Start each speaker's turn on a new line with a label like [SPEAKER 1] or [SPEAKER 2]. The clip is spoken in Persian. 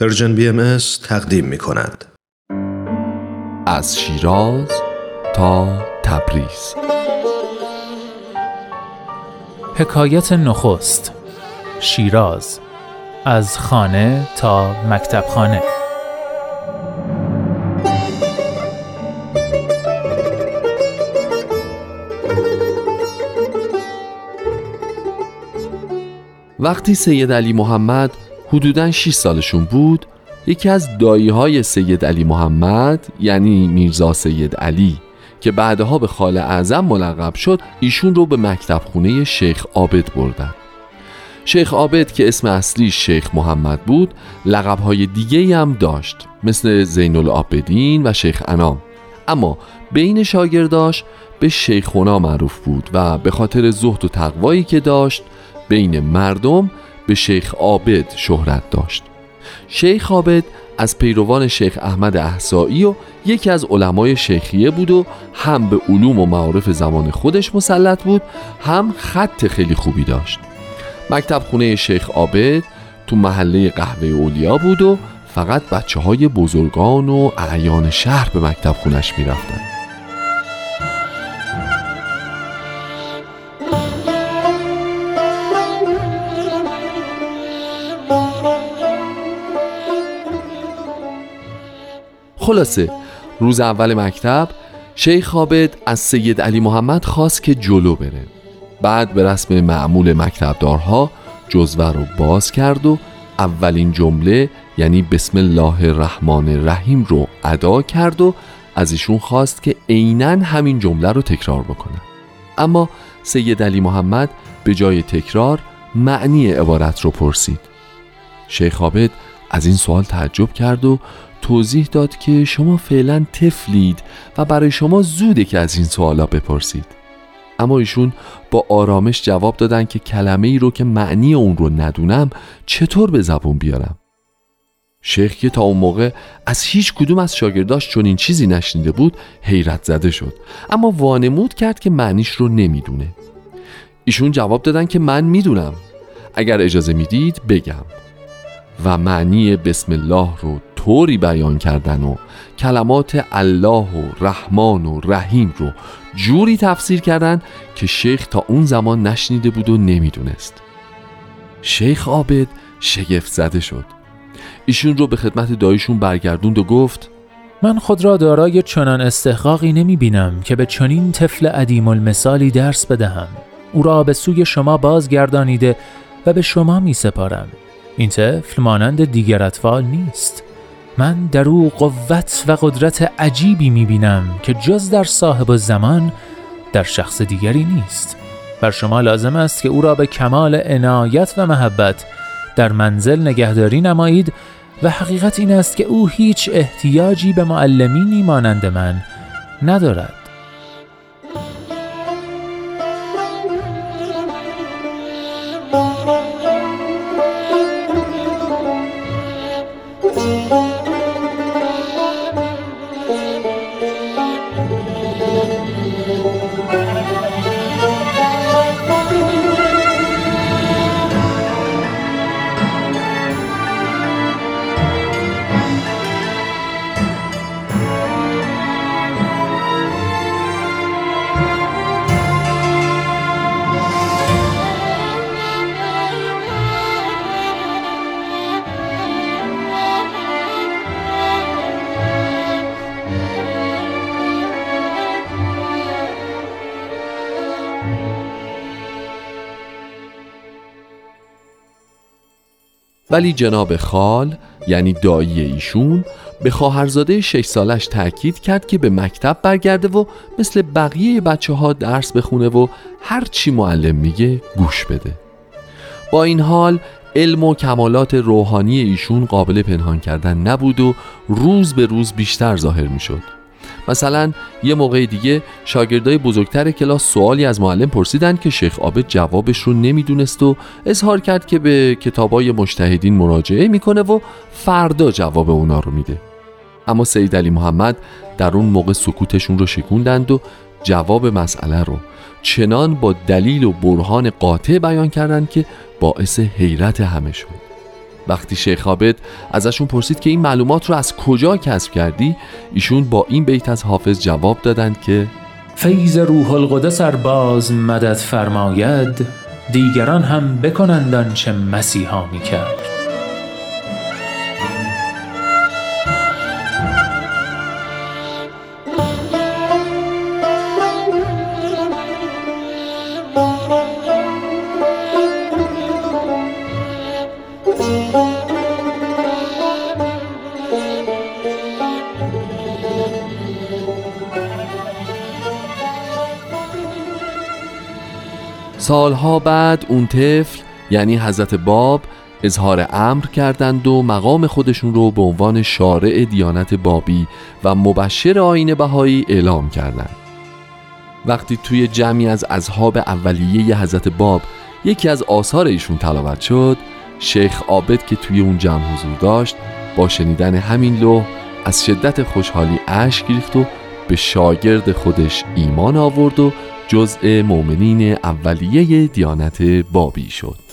[SPEAKER 1] پرژن بی ام تقدیم می کند.
[SPEAKER 2] از شیراز تا تبریز.
[SPEAKER 3] حکایت نخست. شیراز. از خانه تا مکتب خانه
[SPEAKER 2] وقتی سید علی محمد حدوداً 6 سالشون بود یکی از دایی های سید علی محمد یعنی میرزا سید علی که بعدها به خال اعظم ملقب شد ایشون رو به مکتب خونه شیخ عابد بردن. شیخ عابد که اسم اصلی شیخ محمد بود لقب های دیگه هم داشت مثل زین العابدین و شیخ انام. اما بین شاگرداش به شیخونا معروف بود و به خاطر زهد و تقوایی که داشت بین مردم به شیخ عابد شهرت داشت شیخ عابد از پیروان شیخ احمد احسایی و یکی از علمای شیخیه بود و هم به علوم و معارف زمان خودش مسلط بود هم خط خیلی خوبی داشت مکتب خونه شیخ عابد تو محله قهوه اولیا بود و فقط بچه های بزرگان و اعیان شهر به مکتب خونش می رفتن. خلاصه. روز اول مکتب شیخ عابد از سید علی محمد خواست که جلو بره. بعد به رسم معمول مکتبدارها جزوه رو باز کرد و اولین جمله یعنی بسم الله الرحمن الرحیم رو ادا کرد و از ایشون خواست که عینا همین جمله رو تکرار بکنه. اما سید علی محمد به جای تکرار معنی عبارت رو پرسید. شیخ عابد از این سوال تعجب کرد و توضیح داد که شما فعلا تفلید و برای شما زوده که از این سوالا بپرسید. اما ایشون با آرامش جواب دادن که کلمه ای رو که معنی اون رو ندونم چطور به زبون بیارم؟ شیخ که تا اون موقع از هیچ کدوم از شاگرداش این چیزی نشنیده بود حیرت زده شد. اما وانمود کرد که معنیش رو نمی‌دونه. ایشون جواب دادن که من می‌دونم. اگر اجازه می‌دید بگم. و معنی بسم الله رو طوری بیان کردن و کلمات الله و رحمان و رحیم رو جوری تفسیر کردن که شیخ تا اون زمان نشنیده بود و نمی‌دونست. شیخ عابد شگفت زده شد. ایشون رو به خدمت دایشون برگردوند و گفت
[SPEAKER 3] من خود را دارای چنان استحقاقی نمی بینم که به چنین طفل عدیم المثالی درس بدهم. او را به سوی شما بازگردانیده و به شما می سپارم این طفل مانند دیگر اطفال نیست. من در او قوت و قدرت عجیبی می بینم که جز در صاحب زمان در شخص دیگری نیست. بر شما لازم است که او را به کمال عنایت و محبت در منزل نگهداری نمایید و حقیقت این است که او هیچ احتیاجی به معلمینی مانند من ندارد.
[SPEAKER 2] ولی جناب خال یعنی دایی ایشون به خواهرزاده شش سالش تاکید کرد که به مکتب برگرده و مثل بقیه بچه ها درس بخونه و هر چی معلم میگه گوش بده. با این حال علم و کمالات روحانی ایشون قابل پنهان کردن نبود و روز به روز بیشتر ظاهر می‌شد. مثلا یه موقع دیگه شاگردای بزرگتر کلاس سوالی از معلم پرسیدن که شیخ عابد جوابش رو نمی‌دونست و اظهار کرد که به کتابای مجتهدین مراجعه می‌کنه و فردا جواب اونا رو میده. اما سید علی محمد در اون موقع سکوتشون رو شکوندند و جواب مسئله رو چنان با دلیل و برهان قاطع بیان کردند که باعث حیرت همه شد وقتی شیخ عابد ازشون پرسید که این معلومات رو از کجا کسب کردی ایشون با این بیت از حافظ جواب دادند که
[SPEAKER 3] فیض روح القدس باز مدد فرماید دیگران هم بکنند چه مسیحا می
[SPEAKER 2] سالها بعد اون طفل یعنی حضرت باب اظهار امر کردند و مقام خودشون رو به عنوان شارع دیانت بابی و مبشر آین بهایی اعلام کردند. وقتی توی جمعی از اصحاب اولیه حضرت باب یکی از آثار ایشون تلاوت شد شیخ عابد که توی اون جمع حضور داشت با شنیدن همین لوح از شدت خوشحالی اشک ریخت و به شاگرد خودش ایمان آورد و جزء مؤمنین اولیه دیانت بابی شد.